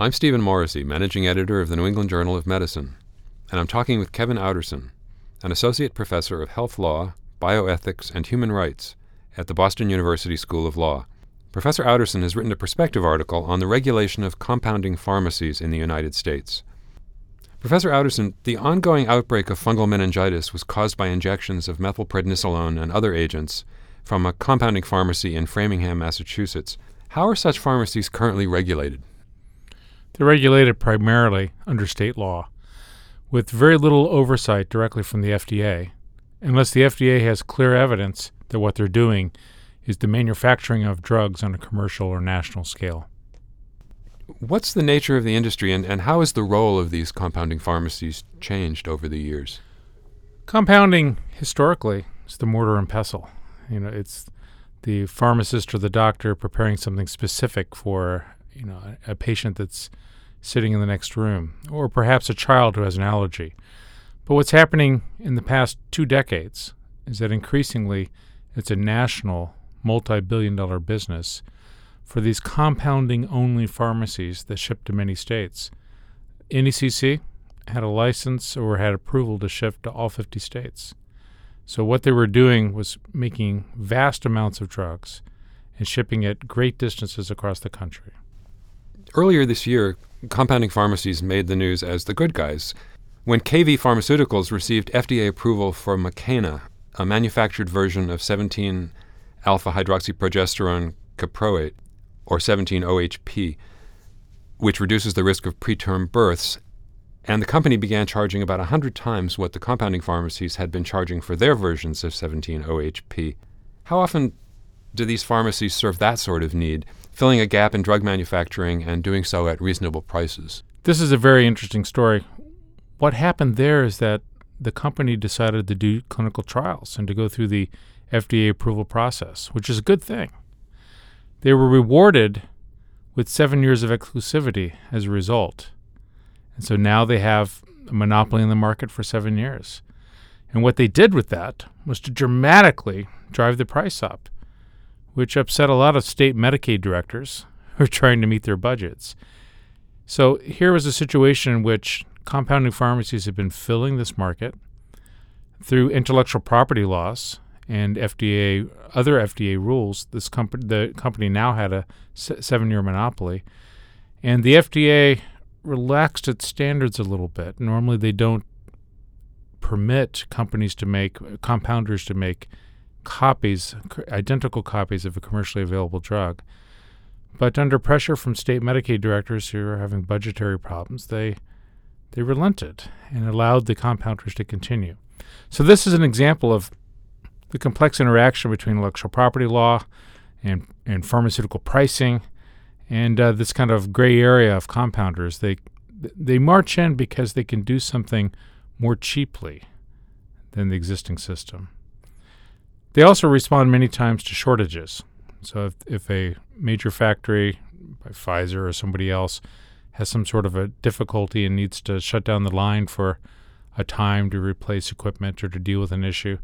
I'm Stephen Morrissey, managing editor of the New England Journal of Medicine, and I'm talking with Kevin Outterson, an associate professor of health law, bioethics, and human rights at the Boston University School of Law. Professor Outterson has written a perspective article on the regulation of compounding pharmacies in the United States. Professor Outterson, the ongoing outbreak of fungal meningitis was caused by injections of methylprednisolone and other agents from a compounding pharmacy in Framingham, Massachusetts. How are such pharmacies currently regulated? They're regulated primarily under state law, with very little oversight directly from the FDA, unless the FDA has clear evidence that what they're doing is the manufacturing of drugs on a commercial or national scale. What's the nature of the industry, and, and how has the role of these compounding pharmacies changed over the years? Compounding, historically, is the mortar and pestle. You know, it's the pharmacist or the doctor preparing something specific for you know a, patient that's sitting in the next room, or perhaps a child who has an allergy. But what's happening in the past two decades is that increasingly it's a national, multi billion dollar business for these compounding only pharmacies that ship to many states. NECC had a license or had approval to ship to all 50 states. So what they were doing was making vast amounts of drugs and shipping it great distances across the country. Earlier this year, compounding pharmacies made the news as the good guys when KV Pharmaceuticals received FDA approval for Makena, a manufactured version of 17 alpha hydroxyprogesterone caproate, or 17 OHP, which reduces the risk of preterm births and the company began charging about 100 times what the compounding pharmacies had been charging for their versions of 17-OHP. How often do these pharmacies serve that sort of need, filling a gap in drug manufacturing and doing so at reasonable prices? This is a very interesting story. What happened there is that the company decided to do clinical trials and to go through the FDA approval process, which is a good thing. They were rewarded with seven years of exclusivity as a result. And so now they have a monopoly in the market for seven years. And what they did with that was to dramatically drive the price up, which upset a lot of state Medicaid directors who are trying to meet their budgets. So here was a situation in which compounding pharmacies had been filling this market through intellectual property laws and FDA other FDA rules. This company, the company now had a seven-year monopoly, and the FDA relaxed its standards a little bit. Normally, they don't permit companies to make compounders to make copies, identical copies of a commercially available drug. But under pressure from state Medicaid directors who are having budgetary problems, they they relented and allowed the compounders to continue. So this is an example of the complex interaction between intellectual property law and and pharmaceutical pricing and uh, this kind of gray area of compounders. They they march in because they can do something more cheaply than the existing system. They also respond many times to shortages. So if, if a major factory, by Pfizer or somebody else, has some sort of a difficulty and needs to shut down the line for a time to replace equipment or to deal with an issue,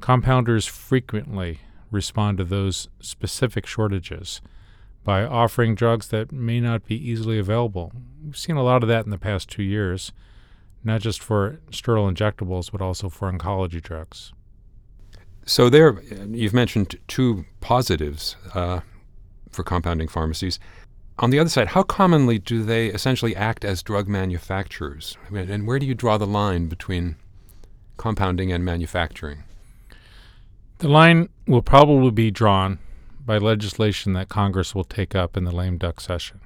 compounders frequently respond to those specific shortages by offering drugs that may not be easily available. We've seen a lot of that in the past two years, not just for sterile injectables, but also for oncology drugs. So, there, you've mentioned two positives uh, for compounding pharmacies. On the other side, how commonly do they essentially act as drug manufacturers? And where do you draw the line between compounding and manufacturing? The line will probably be drawn by legislation that Congress will take up in the lame duck session.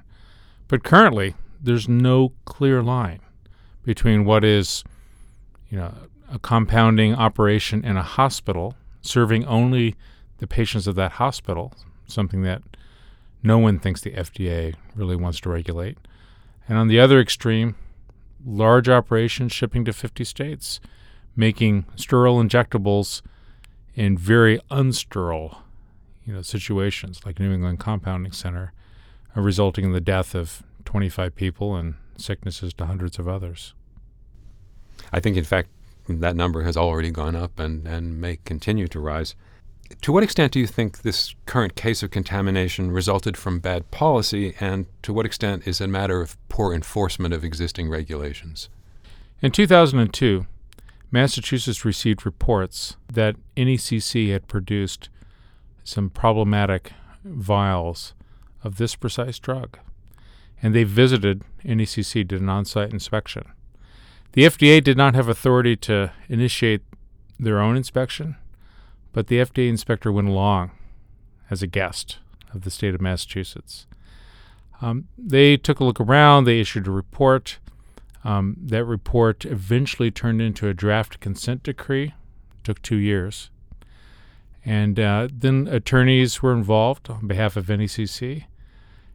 But currently, there's no clear line between what is, you know, a compounding operation in a hospital serving only the patients of that hospital, something that no one thinks the FDA really wants to regulate. And on the other extreme, large operations shipping to 50 states, making sterile injectables in very unsterile you know situations like New England Compounding Center, uh, resulting in the death of 25 people and sicknesses to hundreds of others. I think, in fact, that number has already gone up and, and may continue to rise. To what extent do you think this current case of contamination resulted from bad policy, and to what extent is it a matter of poor enforcement of existing regulations? In 2002, Massachusetts received reports that NECC had produced some problematic vials of this precise drug, and they visited NECC, did an on site inspection. The FDA did not have authority to initiate their own inspection, but the FDA inspector went along as a guest of the state of Massachusetts. Um, they took a look around, they issued a report. Um, that report eventually turned into a draft consent decree. It took two years. And uh, then attorneys were involved on behalf of NECC.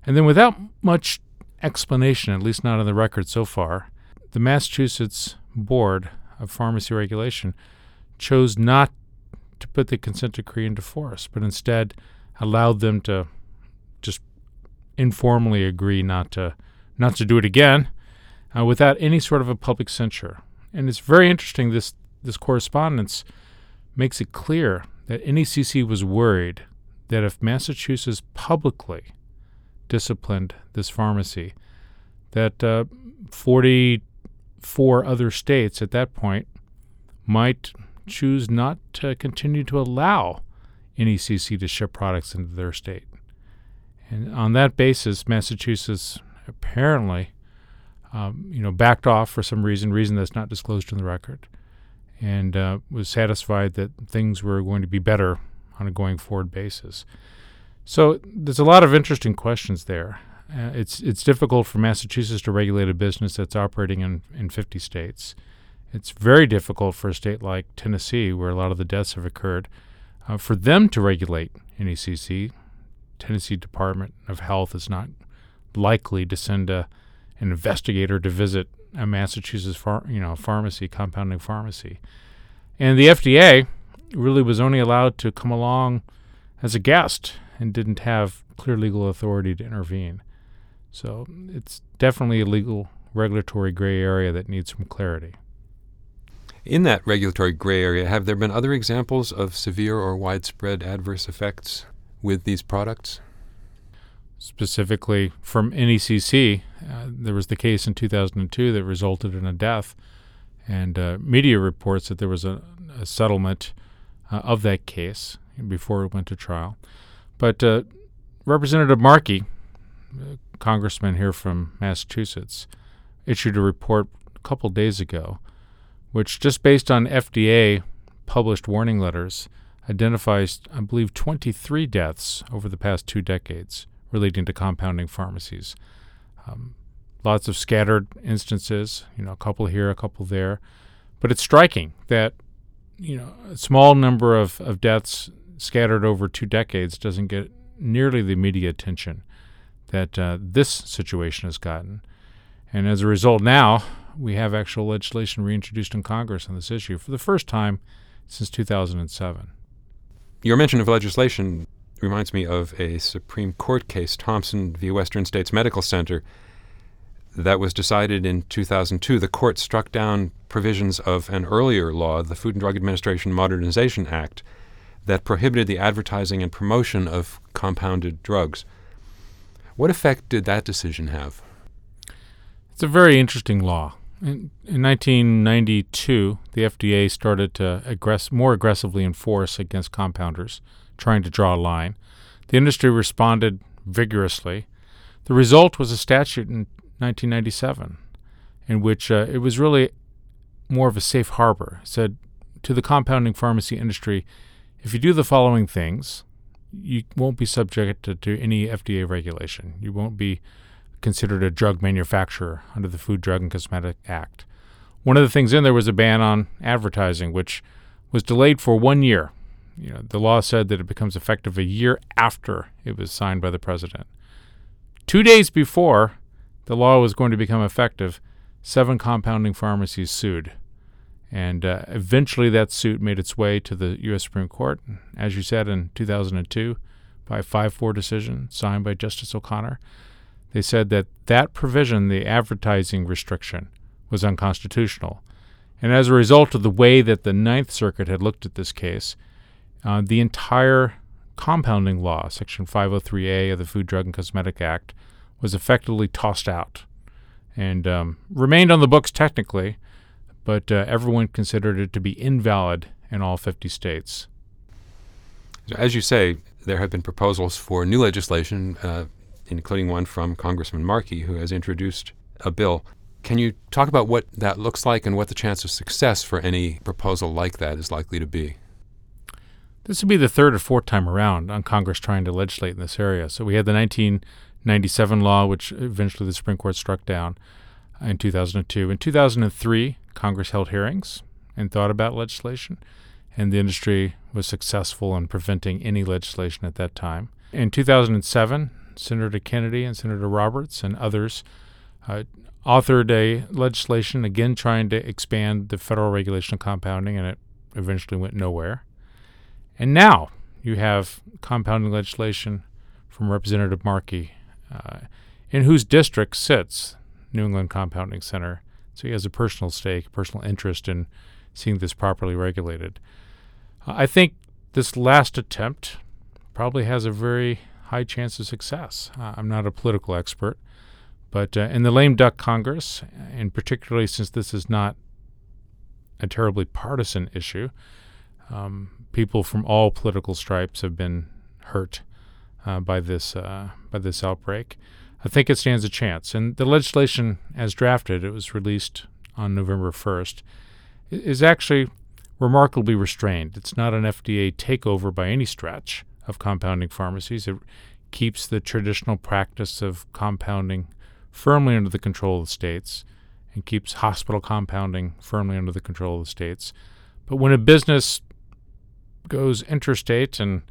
And then, without much explanation, at least not on the record so far, the Massachusetts Board of Pharmacy Regulation chose not to put the consent decree into force, but instead allowed them to just informally agree not to not to do it again uh, without any sort of a public censure. And it's very interesting. This this correspondence makes it clear that NECC was worried that if Massachusetts publicly disciplined this pharmacy, that uh, 44 other states at that point might choose not to continue to allow NECC to ship products into their state. And on that basis, Massachusetts apparently, um, you know, backed off for some reason, reason that's not disclosed in the record, and uh, was satisfied that things were going to be better on a going forward basis. So there's a lot of interesting questions there. Uh, it's it's difficult for Massachusetts to regulate a business that's operating in, in 50 states. It's very difficult for a state like Tennessee, where a lot of the deaths have occurred, uh, for them to regulate NECC. Tennessee Department of Health is not likely to send a, an investigator to visit a Massachusetts phar- you know pharmacy, compounding pharmacy, and the FDA really was only allowed to come along as a guest and didn't have clear legal authority to intervene. So it's definitely a legal regulatory gray area that needs some clarity. In that regulatory gray area, have there been other examples of severe or widespread adverse effects with these products? Specifically from NECC, uh, there was the case in 2002 that resulted in a death, and uh, media reports that there was a, a settlement uh, of that case before it went to trial. But uh, Representative Markey, congressman here from Massachusetts, issued a report a couple days ago which, just based on FDA published warning letters, identifies, I believe, 23 deaths over the past two decades relating to compounding pharmacies. Um, lots of scattered instances, you know, a couple here, a couple there. But it's striking that, you know, a small number of, of deaths scattered over two decades doesn't get nearly the media attention that uh, this situation has gotten. And as a result, now we have actual legislation reintroduced in Congress on this issue for the first time since 2007. Your mention of legislation reminds me of a Supreme Court case, Thompson v. Western States Medical Center, that was decided in 2002. The court struck down provisions of an earlier law, the Food and Drug Administration Modernization Act, that prohibited the advertising and promotion of compounded drugs. What effect did that decision have? It's a very interesting law. In, in 1992, the FDA started to aggress- more aggressively enforce against compounders, trying to draw a line. The industry responded vigorously. The result was a statute in 1997 in which uh, it was really more of a safe harbor. It said to the compounding pharmacy industry, if you do the following things, you won't be subject to, to any FDA regulation. You won't be considered a drug manufacturer under the Food, Drug, and Cosmetic Act. One of the things in there was a ban on advertising, which was delayed for one year. You know, the law said that it becomes effective a year after it was signed by the president. Two days before the law was going to become effective, seven compounding pharmacies sued. And uh, eventually that suit made its way to the U.S. Supreme Court, as you said, in 2002 by a 5 4 decision signed by Justice O'Connor. They said that that provision, the advertising restriction, was unconstitutional. And as a result of the way that the Ninth Circuit had looked at this case, uh, the entire compounding law, Section 503A of the Food, Drug, and Cosmetic Act, was effectively tossed out and um, remained on the books technically, but uh, everyone considered it to be invalid in all 50 states. As you say, there have been proposals for new legislation, uh, including one from Congressman Markey, who has introduced a bill. Can you talk about what that looks like and what the chance of success for any proposal like that is likely to be? This would be the third or fourth time around on Congress trying to legislate in this area. So we had the 1997 law, which eventually the Supreme Court struck down in 2002. In 2003, Congress held hearings and thought about legislation, and the industry was successful in preventing any legislation at that time. In 2007, Senator Kennedy and Senator Roberts and others uh, authored a legislation again trying to expand the federal regulation of compounding, and it eventually went nowhere. And now you have compounding legislation from Representative Markey, uh, in whose district sits New England Compounding Center. So he has a personal stake, personal interest in seeing this properly regulated. Uh, I think this last attempt probably has a very high chance of success. Uh, I'm not a political expert, but uh, in the lame duck Congress, and particularly since this is not a terribly partisan issue, um, people from all political stripes have been hurt uh, by this uh, by this outbreak. I think it stands a chance. And the legislation, as drafted, it was released on November 1st, is actually remarkably restrained. It's not an FDA takeover by any stretch of compounding pharmacies. It keeps the traditional practice of compounding firmly under the control of the states and keeps hospital compounding firmly under the control of the states. But when a business goes interstate and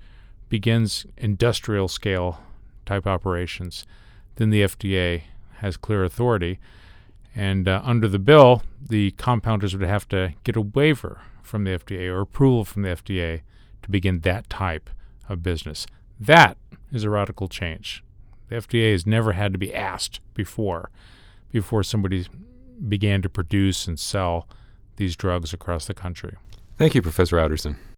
begins industrial scale type operations, then the FDA has clear authority. And uh, under the bill, the compounders would have to get a waiver from the FDA or approval from the FDA to begin that type of business. That is a radical change. The FDA has never had to be asked before before somebody began to produce and sell these drugs across the country. Thank you, Professor Outterson.